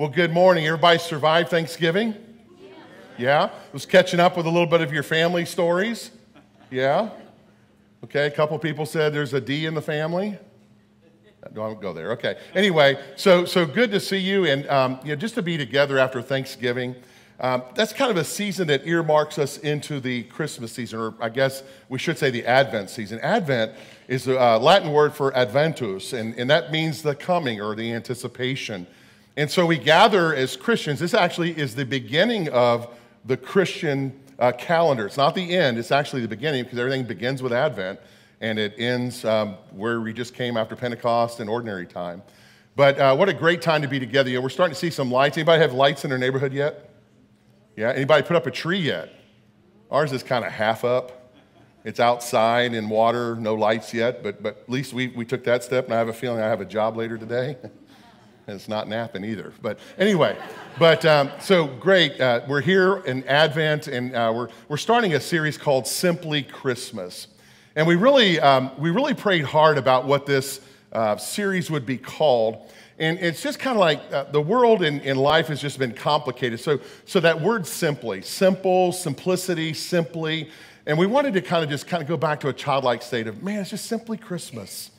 Well, good morning. Everybody survived Thanksgiving? Yeah? Was catching up with a little bit of your family stories? Yeah? Okay, a couple people said there's a D in the family. Don't go there. Okay. Anyway, so so good to see you, and um, you know, just to be together after Thanksgiving. Um, that's kind of a season that earmarks us into the Christmas season, or I guess we should say the Advent season. Advent is a uh, Latin word for adventus, and, and that means the coming or the anticipation. And so we gather as Christians. This actually is the beginning of the Christian uh, calendar. It's not the end, it's actually the beginning because everything begins with Advent and it ends um, where we just came after Pentecost and ordinary time. But uh, what a great time to be together. You know, we're starting to see some lights. Anybody have lights in their neighborhood yet? Yeah, anybody put up a tree yet? Ours is kind of half up. It's outside in water, no lights yet, but, but at least we, we took that step, and I have a feeling I have a job later today. and it's not napping either. But anyway, but um, so great. Uh, we're here in Advent, and uh, we're, we're starting a series called Simply Christmas. And we really, um, we really prayed hard about what this uh, series would be called. And it's just kind of like uh, the world in, in life has just been complicated. So, so that word simply, simple, simplicity, simply. And we wanted to kind of just kind of go back to a childlike state of, man, it's just simply Christmas.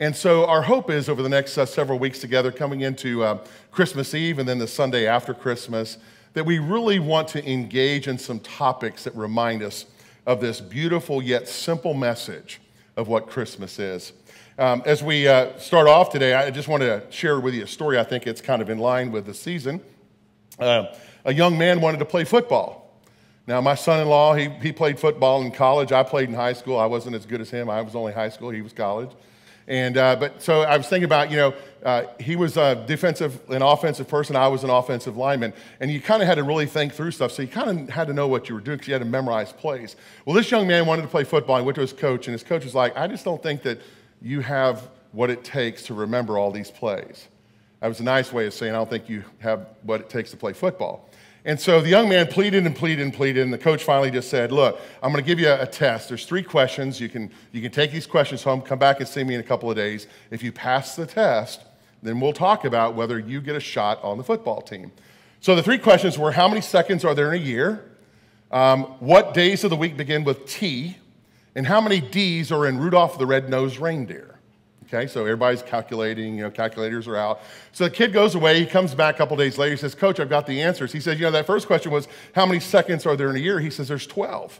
And so our hope is over the next uh, several weeks together, coming into uh, Christmas Eve and then the Sunday after Christmas, that we really want to engage in some topics that remind us of this beautiful yet simple message of what Christmas is. Um, as we uh, start off today, I just want to share with you a story. I think it's kind of in line with the season. Uh, a young man wanted to play football. Now, my son in law, he, he played football in college. I played in high school. I wasn't as good as him. I was only high school, he was college. And, uh, but so I was thinking about, you know, uh, he was a defensive and offensive person. I was an offensive lineman. And you kind of had to really think through stuff. So you kind of had to know what you were doing because you had to memorize plays. Well, this young man wanted to play football and went to his coach. And his coach was like, I just don't think that you have what it takes to remember all these plays. That was a nice way of saying, I don't think you have what it takes to play football. And so the young man pleaded and pleaded and pleaded, and the coach finally just said, Look, I'm going to give you a, test. There's three questions. You can, you can take these questions home, come back and see me in a couple of days. If you pass the test, then we'll talk about whether you get a shot on the football team. So the three questions were How many seconds are there in a year? Um, what days of the week begin with T? And how many D's are in Rudolph the Red-Nosed Reindeer? Okay, so everybody's calculating, you know, calculators are out. So the kid goes away, he comes back a couple days later, he says, Coach, I've got the answers. He says, You know, that first question was, How many seconds are there in a year? He says, There's 12.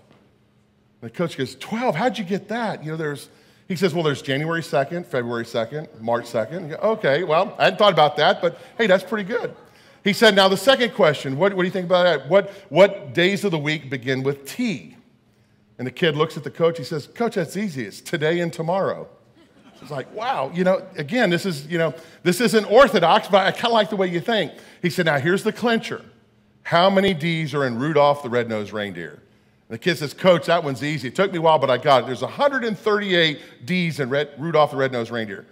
And the coach goes, 12? How'd you get that? You know, there's, he says, Well, there's January 2nd, February 2nd, March 2nd. Go, okay, well, I hadn't thought about that, but hey, that's pretty good. He said, Now the second question, what, what do you think about that? What, what days of the week begin with T? And the kid looks at the coach. He says, Coach, that's easy. It's today and tomorrow. It's like, wow, you know, again, this is, you know, this isn't orthodox, but I kind of like the way you think. He said, now here's the clincher. How many D's are in Rudolph the Red-Nosed Reindeer? And the kid says, Coach, that one's easy. It took me a while, but I got it. There's 138 D's in Red, Rudolph the Red-Nosed Reindeer.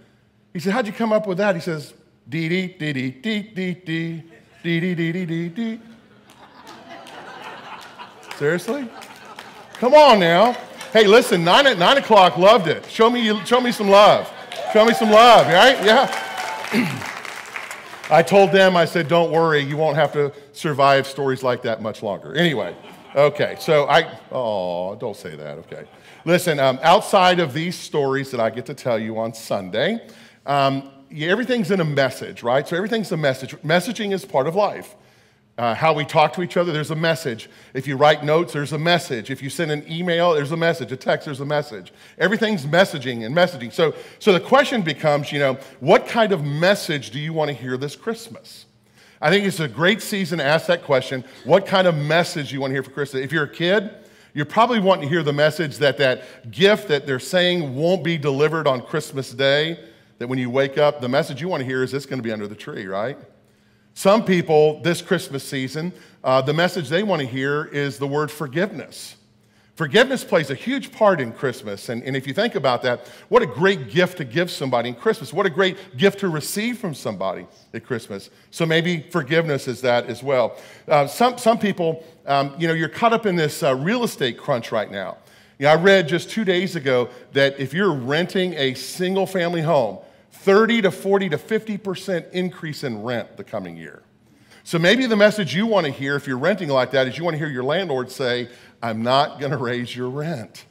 He said, how'd you come up with that? He says, dee dee dee dee dee dee dee dee dee dee dee dee dee. Seriously? Come on now. Hey, listen, nine at nine o'clock loved it. Show me, show me some love. Show me some love, right? Yeah. I told them, I said, don't worry, you won't have to survive stories like that much longer. Anyway, okay, so I, oh, don't say that, okay. Listen, um, outside of these stories that I get to tell you on Sunday, um, everything's in a message, right? So everything's a message. Messaging is part of life uh, how we talk to each other, there's a message. If you write notes, there's a message. If you send an email, there's a message. A text, there's a message. Everything's messaging and messaging. So, so the question becomes, you know, what kind of message do you want to hear this Christmas? I think it's a great season to ask that question. What kind of message do you want to hear for Christmas? If you're a kid, you're probably wanting to hear the message that that gift that they're saying won't be delivered on Christmas Day, that when you wake up, the message you want to hear is it's going to be under the tree, right? Some people, this Christmas season, uh, the message they want to hear is the word forgiveness. Forgiveness plays a huge part in Christmas. And, and if you think about that, what a great gift to give somebody in Christmas. What a great gift to receive from somebody at Christmas. So maybe forgiveness is that as well. Uh, some, some people, um, you know, you're caught up in this uh, real estate crunch right now. You know, I read just two days ago that if you're renting a single family home, 30 to 40 to 50% increase in rent the coming year. So maybe the message you want to hear if you're renting like that is you want to hear your landlord say, I'm not going to raise your rent.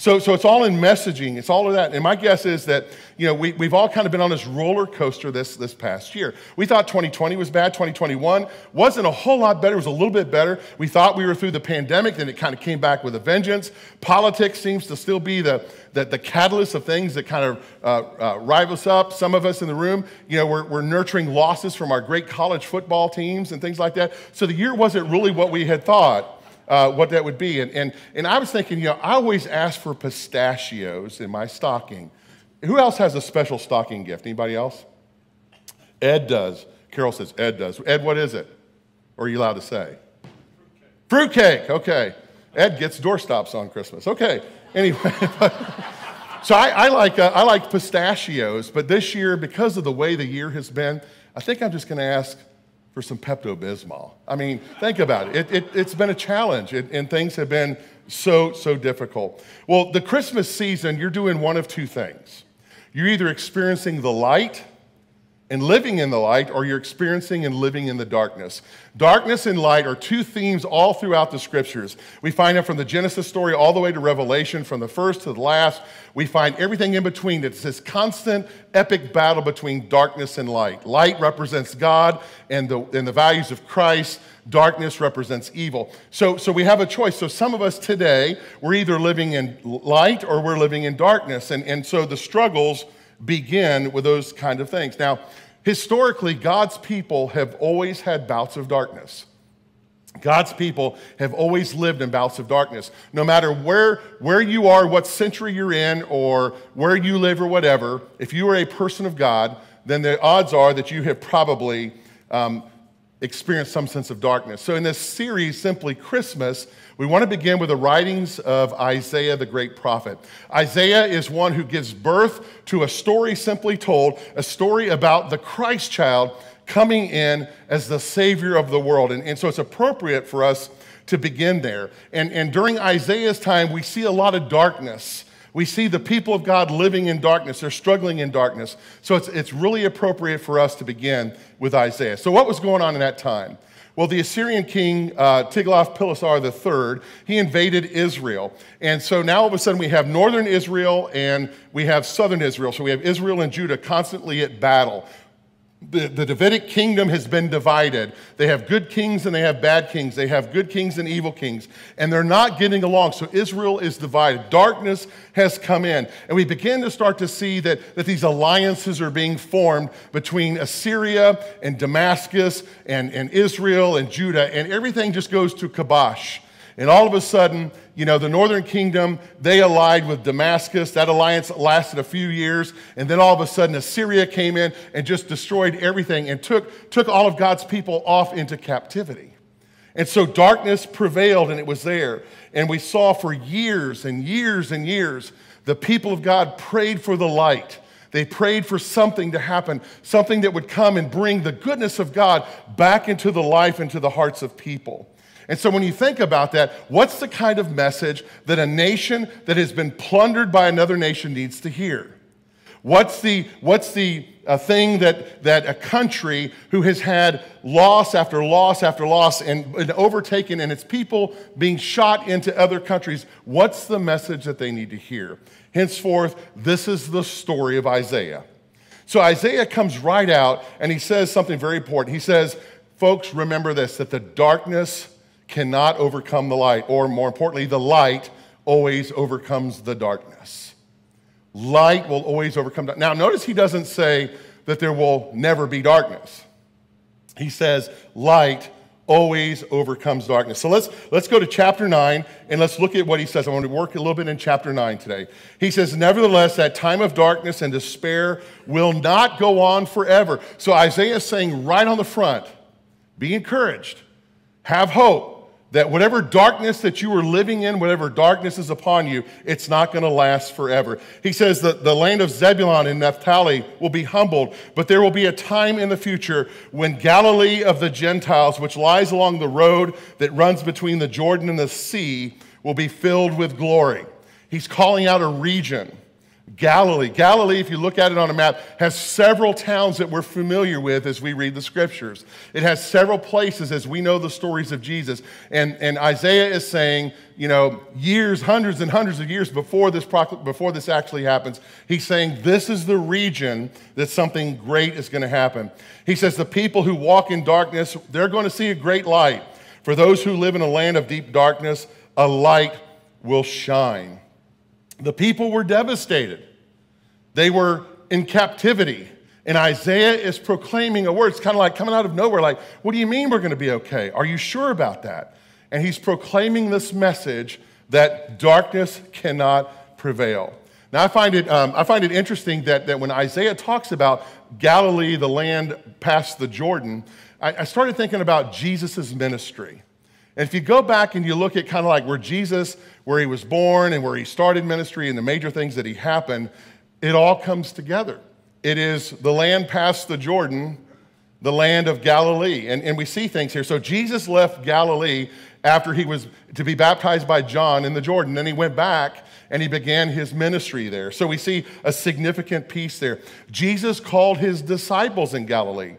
So, so it's all in messaging. It's all of that. And my guess is that, you know, we, we've all kind of been on this roller coaster this, this past year. We thought 2020 was bad. 2021 wasn't a whole lot better. It was a little bit better. We thought we were through the pandemic. Then it kind of came back with a vengeance. Politics seems to still be the, the, the catalyst of things that kind of uh, uh, rive us up. Some of us in the room, you know, we're, we're nurturing losses from our great college football teams and things like that. So the year wasn't really what we had thought uh, what that would be. And, and, and I was thinking, you know, I always ask for pistachios in my stocking. Who else has a special stocking gift? Anybody else? Ed does. Carol says, Ed does. Ed, what is it? Or are you allowed to say? Fruitcake. Fruitcake. Okay. Ed gets doorstops on Christmas. Okay. Anyway. so I, I like, uh, I like pistachios, but this year, because of the way the year has been, I think I'm just going to ask for some Pepto Bismol. I mean, think about it. it, it has been a challenge, it, and things have been so, so difficult. Well, the Christmas season, you're doing one of two things. You're either experiencing the light and living in the light, or you're experiencing and living in the darkness. Darkness and light are two themes all throughout the scriptures. We find them from the Genesis story all the way to Revelation, from the first to the last. We find everything in between. It's this constant, epic battle between darkness and light. Light represents God and the, and the values of Christ. Darkness represents evil. So, so we have a choice. So some of us today, we're either living in light or we're living in darkness. And, and so the struggles begin with those kind of things. Now, historically, God's people have always had bouts of darkness. God's people have always lived in bouts of darkness. No matter where, where you are, what century you're in, or where you live, or whatever, if you are a person of God, then the odds are that you have probably um, experienced some sense of darkness. So, in this series, Simply Christmas, we want to begin with the writings of Isaiah, the great prophet. Isaiah is one who gives birth to a story simply told, a story about the Christ child coming in as the Savior of the world. And, and so, it's appropriate for us to begin there. And, and during Isaiah's time, we see a lot of darkness. We see the people of God living in darkness. They're struggling in darkness. So it's, it's really appropriate for us to begin with Isaiah. So, what was going on in that time? Well, the Assyrian king uh, Tiglath-Pileser III, he invaded Israel. And so now all of a sudden we have northern Israel and we have southern Israel. So we have Israel and Judah constantly at battle the, the Davidic kingdom has been divided. They have good kings and they have bad kings. They have good kings and evil kings. And they're not getting along. So Israel is divided. Darkness has come in. And we begin to start to see that, that these alliances are being formed between Assyria and Damascus and, and Israel and Judah. And everything just goes to kibosh. And all of a sudden, you know, the northern kingdom, they allied with Damascus. That alliance lasted a few years. And then all of a sudden, Assyria came in and just destroyed everything and took, took all of God's people off into captivity. And so darkness prevailed and it was there. And we saw for years and years and years the people of God prayed for the light. They prayed for something to happen, something that would come and bring the goodness of God back into the life, into the hearts of people. And so when you think about that, what's the kind of message that a nation that has been plundered by another nation needs to hear? What's the, what's the uh, thing that, that a country who has had loss after loss after loss and, and overtaken and its people being shot into other countries, what's the message that they need to hear? Henceforth, this is the story of Isaiah. So Isaiah comes right out and he says something very important. He says, Folks, remember this that the darkness cannot overcome the light, or more importantly, the light always overcomes the darkness. Light will always overcome. Now, notice he doesn't say that there will never be darkness. He says light always overcomes darkness. So let's, let's go to chapter 9 and let's look at what he says. I want to work a little bit in chapter 9 today. He says, Nevertheless, that time of darkness and despair will not go on forever. So Isaiah is saying right on the front, be encouraged, have hope that whatever darkness that you are living in, whatever darkness is upon you, it's not going to last forever. He says that the land of Zebulun and Naphtali will be humbled, but there will be a time in the future when Galilee of the Gentiles, which lies along the road that runs between the Jordan and the sea, will be filled with glory. He's calling out a region. Galilee. Galilee, if you look at it on a map, has several towns that we're familiar with as we read the scriptures. It has several places as we know the stories of Jesus. And, and Isaiah is saying, you know, years, hundreds and hundreds of years before this, before this actually happens, he's saying this is the region that something great is going to happen. He says, the people who walk in darkness, they're going to see a great light. For those who live in a land of deep darkness, a light will shine. The people were devastated. They were in captivity. And Isaiah is proclaiming a word. It's kind of like coming out of nowhere, like, what do you mean we're going to be okay? Are you sure about that? And he's proclaiming this message that darkness cannot prevail. Now, I find it, um, I find it interesting that, that when Isaiah talks about Galilee, the land past the Jordan, I, I started thinking about Jesus' ministry. And if you go back and you look at kind of like where Jesus, where he was born and where he started ministry and the major things that he happened, it all comes together. It is the land past the Jordan, the land of Galilee. And, and we see things here. So Jesus left Galilee after he was to be baptized by John in the Jordan. Then he went back and he began his ministry there. So we see a significant piece there. Jesus called his disciples in Galilee.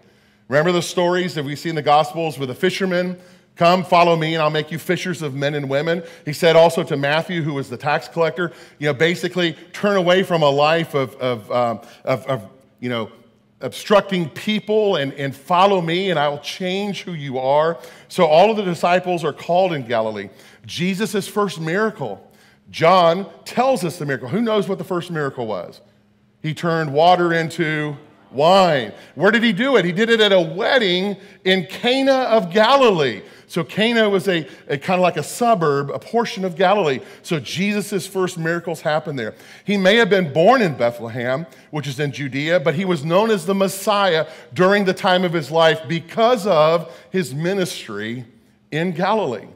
Remember the stories that we see in the Gospels with the fishermen Come, follow me, and I'll make you fishers of men and women. He said also to Matthew, who was the tax collector, you know, basically turn away from a life of, of, um, of, of you know, obstructing people and, and follow me, and I'll change who you are. So all of the disciples are called in Galilee. Jesus' first miracle, John tells us the miracle. Who knows what the first miracle was? He turned water into wine. Where did he do it? He did it at a wedding in Cana of Galilee. So Cana was a, a kind of like a suburb, a portion of Galilee. So Jesus' first miracles happened there. He may have been born in Bethlehem, which is in Judea, but he was known as the Messiah during the time of his life because of his ministry in Galilee.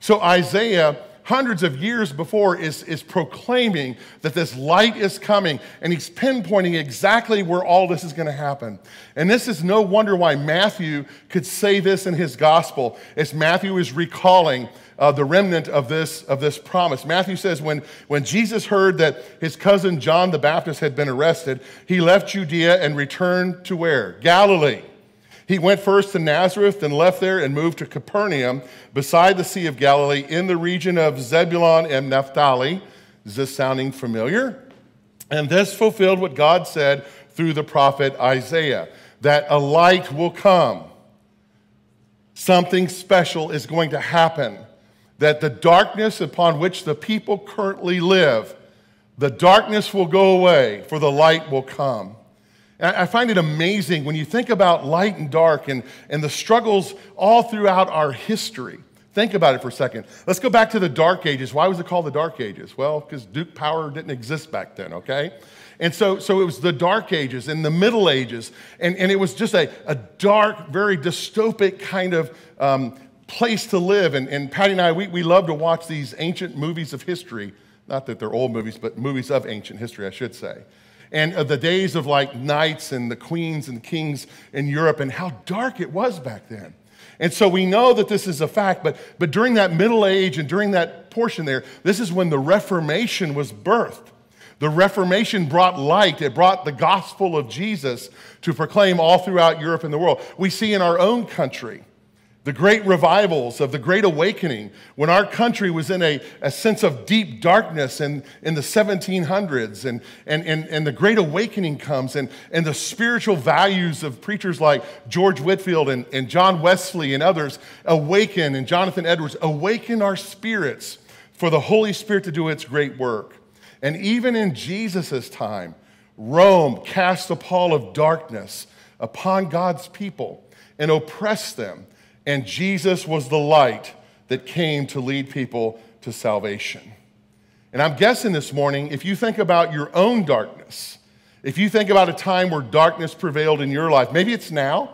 So Isaiah hundreds of years before is, is proclaiming that this light is coming, and he's pinpointing exactly where all this is going to happen. And this is no wonder why Matthew could say this in his gospel, as Matthew is recalling uh, the remnant of this, of this promise. Matthew says, when, when Jesus heard that his cousin John the Baptist had been arrested, he left Judea and returned to where? Galilee he went first to Nazareth and left there and moved to Capernaum beside the Sea of Galilee in the region of Zebulun and Naphtali. Is this sounding familiar? And this fulfilled what God said through the prophet Isaiah that a light will come. Something special is going to happen. That the darkness upon which the people currently live, the darkness will go away, for the light will come. I find it amazing when you think about light and dark and, and the struggles all throughout our history. Think about it for a second. Let's go back to the Dark Ages. Why was it called the Dark Ages? Well, because Duke power didn't exist back then, okay? And so, so it was the Dark Ages and the Middle Ages. And, and it was just a, a dark, very dystopic kind of um, place to live. And, and Patty and I, we, we love to watch these ancient movies of history. Not that they're old movies, but movies of ancient history, I should say and uh, the days of like knights and the queens and kings in Europe and how dark it was back then. And so we know that this is a fact, but, but during that Middle Age and during that portion there, this is when the Reformation was birthed. The Reformation brought light, it brought the gospel of Jesus to proclaim all throughout Europe and the world. We see in our own country the great revivals of the Great Awakening, when our country was in a, a sense of deep darkness in, in the 1700s, and, and, and, and the Great Awakening comes, and, and the spiritual values of preachers like George Whitefield and, and John Wesley and others awaken, and Jonathan Edwards awaken our spirits for the Holy Spirit to do its great work. And even in Jesus' time, Rome cast a pall of darkness upon God's people and oppressed them and Jesus was the light that came to lead people to salvation. And I'm guessing this morning, if you think about your own darkness, if you think about a time where darkness prevailed in your life, maybe it's now,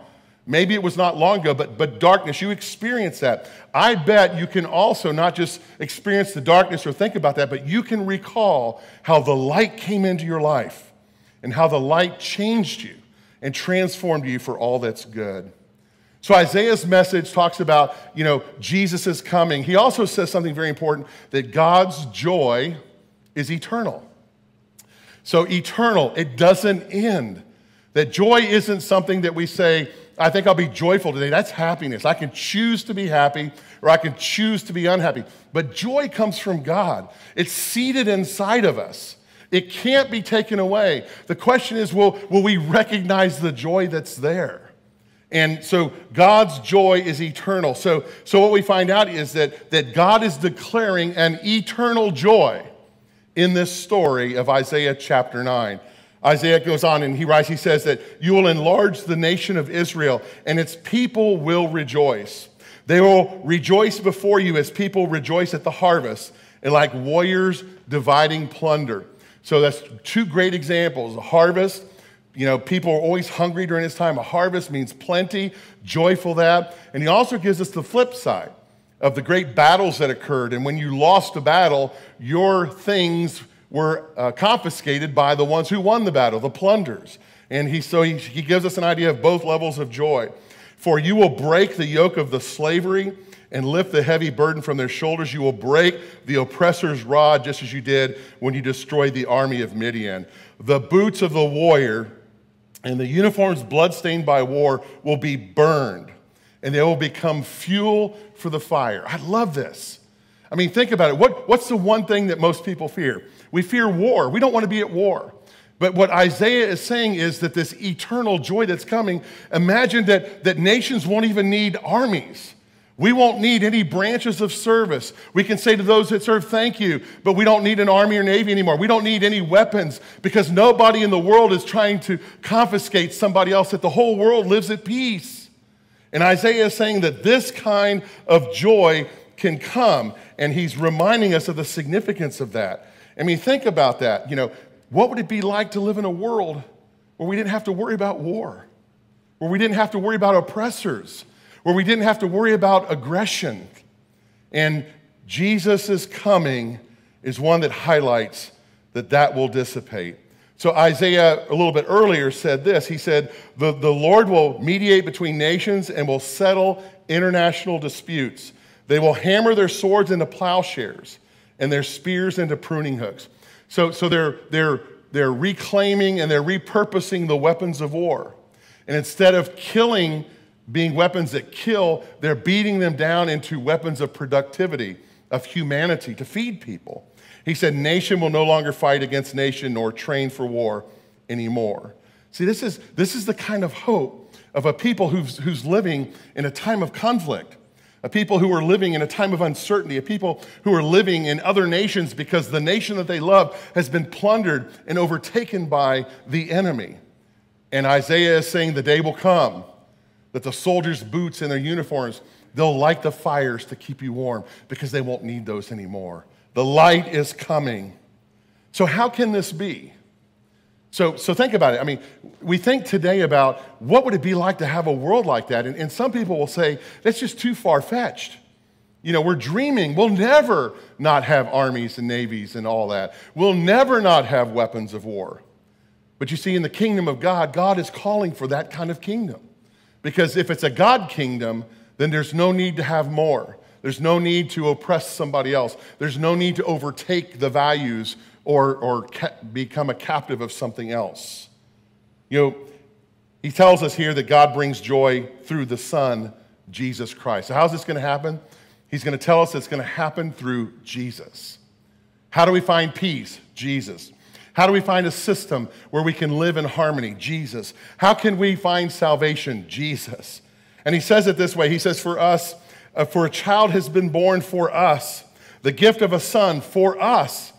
maybe it was not long ago, but, but darkness, you experience that. I bet you can also not just experience the darkness or think about that, but you can recall how the light came into your life and how the light changed you and transformed you for all that's good. So Isaiah's message talks about, you know, Jesus is coming. He also says something very important that God's joy is eternal. So eternal, it doesn't end. That joy isn't something that we say, I think I'll be joyful today. That's happiness. I can choose to be happy or I can choose to be unhappy. But joy comes from God, it's seated inside of us. It can't be taken away. The question is will, will we recognize the joy that's there? And so God's joy is eternal. So, so what we find out is that, that God is declaring an eternal joy in this story of Isaiah chapter 9. Isaiah goes on and he writes, he says that you will enlarge the nation of Israel and its people will rejoice. They will rejoice before you as people rejoice at the harvest and like warriors dividing plunder. So that's two great examples. Harvest, you know, people are always hungry during this time. A harvest means plenty, joyful that. And he also gives us the flip side of the great battles that occurred. And when you lost a battle, your things were uh, confiscated by the ones who won the battle, the plunders. And he, so he, he gives us an idea of both levels of joy. For you will break the yoke of the slavery and lift the heavy burden from their shoulders. You will break the oppressor's rod, just as you did when you destroyed the army of Midian. The boots of the warrior and the uniforms bloodstained by war will be burned, and they will become fuel for the fire. I love this. I mean, think about it. What, what's the one thing that most people fear? We fear war. We don't want to be at war. But what Isaiah is saying is that this eternal joy that's coming, imagine that, that nations won't even need armies. We won't need any branches of service. We can say to those that serve, thank you, but we don't need an army or navy anymore. We don't need any weapons because nobody in the world is trying to confiscate somebody else, that the whole world lives at peace. And Isaiah is saying that this kind of joy can come, and he's reminding us of the significance of that. I mean, think about that. You know, what would it be like to live in a world where we didn't have to worry about war, where we didn't have to worry about oppressors, where we didn't have to worry about aggression? And Jesus' coming is one that highlights that that will dissipate. So Isaiah, a little bit earlier, said this. He said, the, the Lord will mediate between nations and will settle international disputes. They will hammer their swords into plowshares and their spears into pruning hooks. So, so they're, they're, they're reclaiming and they're repurposing the weapons of war. And instead of killing, being weapons that kill, they're beating them down into weapons of productivity, of humanity, to feed people. He said, Nation will no longer fight against nation nor train for war anymore. See, this is, this is the kind of hope of a people who's, who's living in a time of conflict a people who are living in a time of uncertainty, a people who are living in other nations because the nation that they love has been plundered and overtaken by the enemy. And Isaiah is saying the day will come that the soldiers' boots and their uniforms, they'll light the fires to keep you warm because they won't need those anymore. The light is coming. So, how can this be? So, so think about it. I mean, we think today about what would it be like to have a world like that? And, and some people will say, that's just too far fetched. You know, we're dreaming. We'll never not have armies and navies and all that. We'll never not have weapons of war. But you see, in the kingdom of God, God is calling for that kind of kingdom. Because if it's a God kingdom, then there's no need to have more. There's no need to oppress somebody else. There's no need to overtake the values or, or ca- become a captive of something else. You know, he tells us here that God brings joy through the Son, Jesus Christ. So, how's this going to happen? He's going to tell us it's going to happen through Jesus. How do we find peace? Jesus. How do we find a system where we can live in harmony? Jesus. How can we find salvation? Jesus. And he says it this way He says, For us, uh, for a child has been born for us, the gift of a son for us.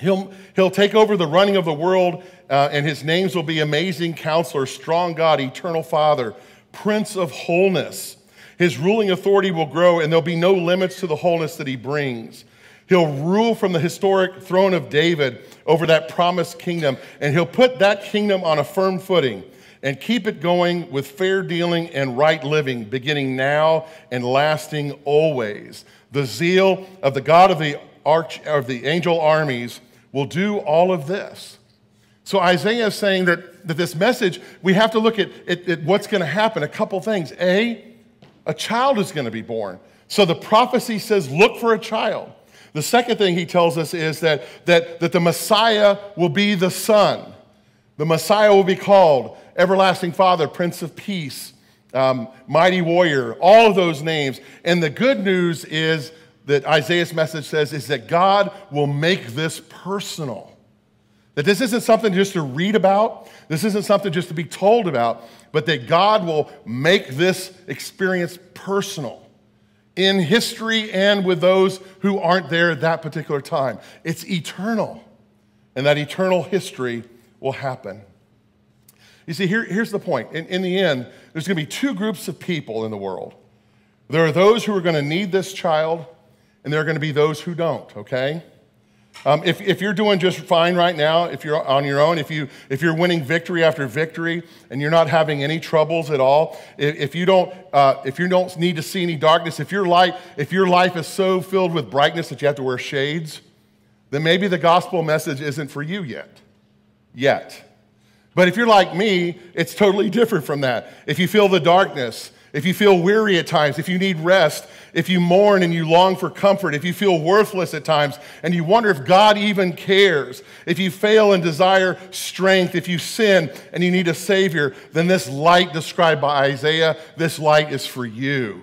He'll, he'll take over the running of the world, uh, and his names will be Amazing Counselor, Strong God, Eternal Father, Prince of Wholeness. His ruling authority will grow, and there'll be no limits to the wholeness that he brings. He'll rule from the historic throne of David over that promised kingdom, and he'll put that kingdom on a firm footing and keep it going with fair dealing and right living, beginning now and lasting always. The zeal of the God of the arch of the angel armies will do all of this. So Isaiah is saying that, that this message, we have to look at, at, at what's going to happen. A couple things. A, a child is going to be born. So the prophecy says, look for a child. The second thing he tells us is that, that, that the Messiah will be the Son. The Messiah will be called Everlasting Father, Prince of Peace, um, Mighty Warrior, all of those names. And the good news is that Isaiah's message says is that God will make this personal. That this isn't something just to read about, this isn't something just to be told about, but that God will make this experience personal in history and with those who aren't there at that particular time. It's eternal, and that eternal history will happen. You see, here, here's the point. In, in the end, there's going to be two groups of people in the world. There are those who are going to need this child, and there are going to be those who don't, okay? Um, if, if you're doing just fine right now, if you're on your own, if, you, if you're winning victory after victory and you're not having any troubles at all, if, if you, don't, uh, if you don't need to see any darkness, if your, light, if your life is so filled with brightness that you have to wear shades, then maybe the gospel message isn't for you yet. Yet. But if you're like me, it's totally different from that. If you feel the darkness, if you feel weary at times, if you need rest, if you mourn and you long for comfort, if you feel worthless at times and you wonder if God even cares, if you fail and desire strength, if you sin and you need a Savior, then this light described by Isaiah, this light is for you.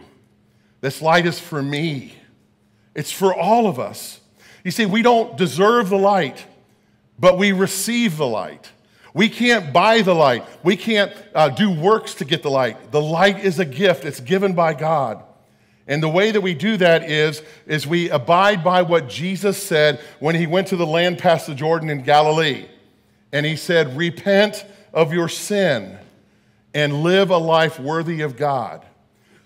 This light is for me. It's for all of us. You see, we don't deserve the light, but we receive the light. We can't buy the light. We can't uh, do works to get the light. The light is a gift, it's given by God. And the way that we do that is, is we abide by what Jesus said when he went to the land past the Jordan in Galilee. And he said, Repent of your sin and live a life worthy of God.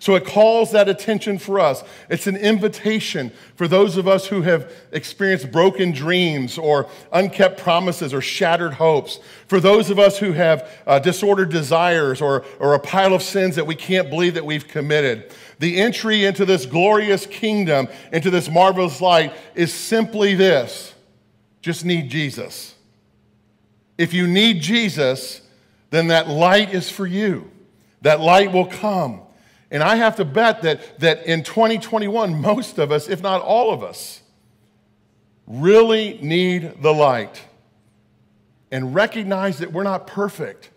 So it calls that attention for us. It's an invitation for those of us who have experienced broken dreams or unkept promises or shattered hopes. For those of us who have uh, disordered desires or, or a pile of sins that we can't believe that we've committed. The entry into this glorious kingdom, into this marvelous light, is simply this just need Jesus. If you need Jesus, then that light is for you. That light will come. And I have to bet that, that in 2021, most of us, if not all of us, really need the light and recognize that we're not perfect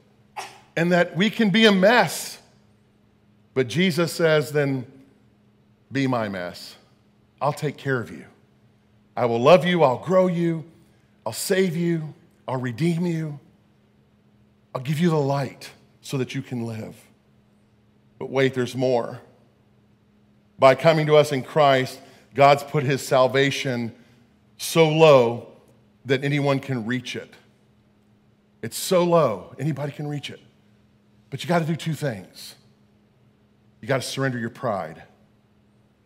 and that we can be a mess. But Jesus says, then be my mess. I'll take care of you. I will love you. I'll grow you. I'll save you. I'll redeem you. I'll give you the light so that you can live. But wait, there's more. By coming to us in Christ, God's put his salvation so low that anyone can reach it. It's so low, anybody can reach it. But you got to do two things. You got to surrender your pride.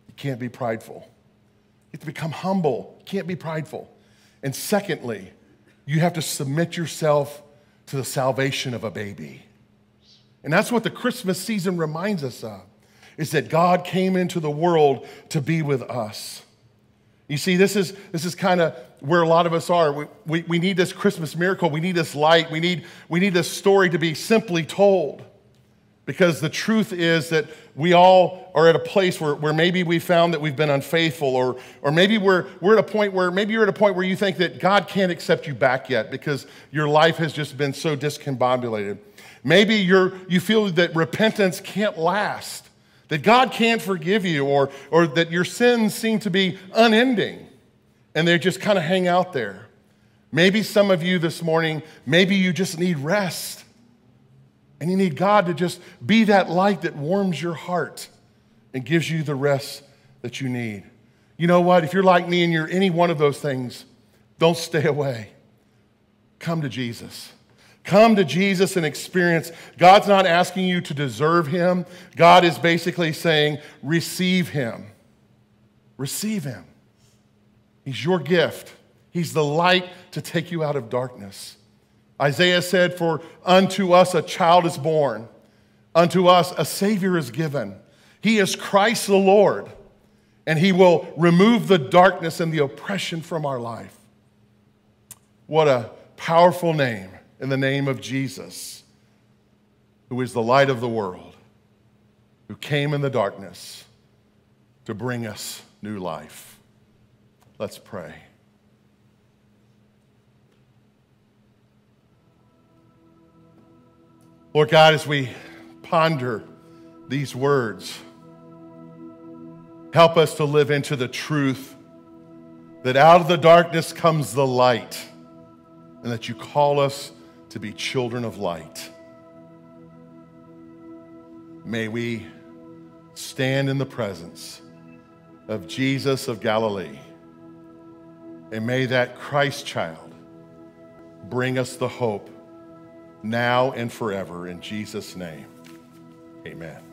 You can't be prideful. You have to become humble. You can't be prideful. And secondly, you have to submit yourself to the salvation of a baby. And that's what the Christmas season reminds us of, is that God came into the world to be with us. You see, this is, this is kind of where a lot of us are. We, we, we need this Christmas miracle. We need this light. We need, we need this story to be simply told. Because the truth is that we all are at a place where, where maybe we found that we've been unfaithful, or, or maybe we're, we're at a point where maybe you're at a point where you think that God can't accept you back yet because your life has just been so discombobulated. Maybe you're, you feel that repentance can't last, that God can't forgive you, or, or that your sins seem to be unending and they just kind of hang out there. Maybe some of you this morning, maybe you just need rest. And you need God to just be that light that warms your heart and gives you the rest that you need. You know what? If you're like me and you're any one of those things, don't stay away. Come to Jesus. Come to Jesus and experience. God's not asking you to deserve Him. God is basically saying, receive Him. Receive Him. He's your gift. He's the light to take you out of darkness. Isaiah said, For unto us a child is born, unto us a Savior is given. He is Christ the Lord, and He will remove the darkness and the oppression from our life. What a powerful name in the name of Jesus, who is the light of the world, who came in the darkness to bring us new life. Let's pray. Lord God, as we ponder these words, help us to live into the truth that out of the darkness comes the light, and that you call us to be children of light. May we stand in the presence of Jesus of Galilee, and may that Christ child bring us the hope now and forever. In Jesus' name, amen.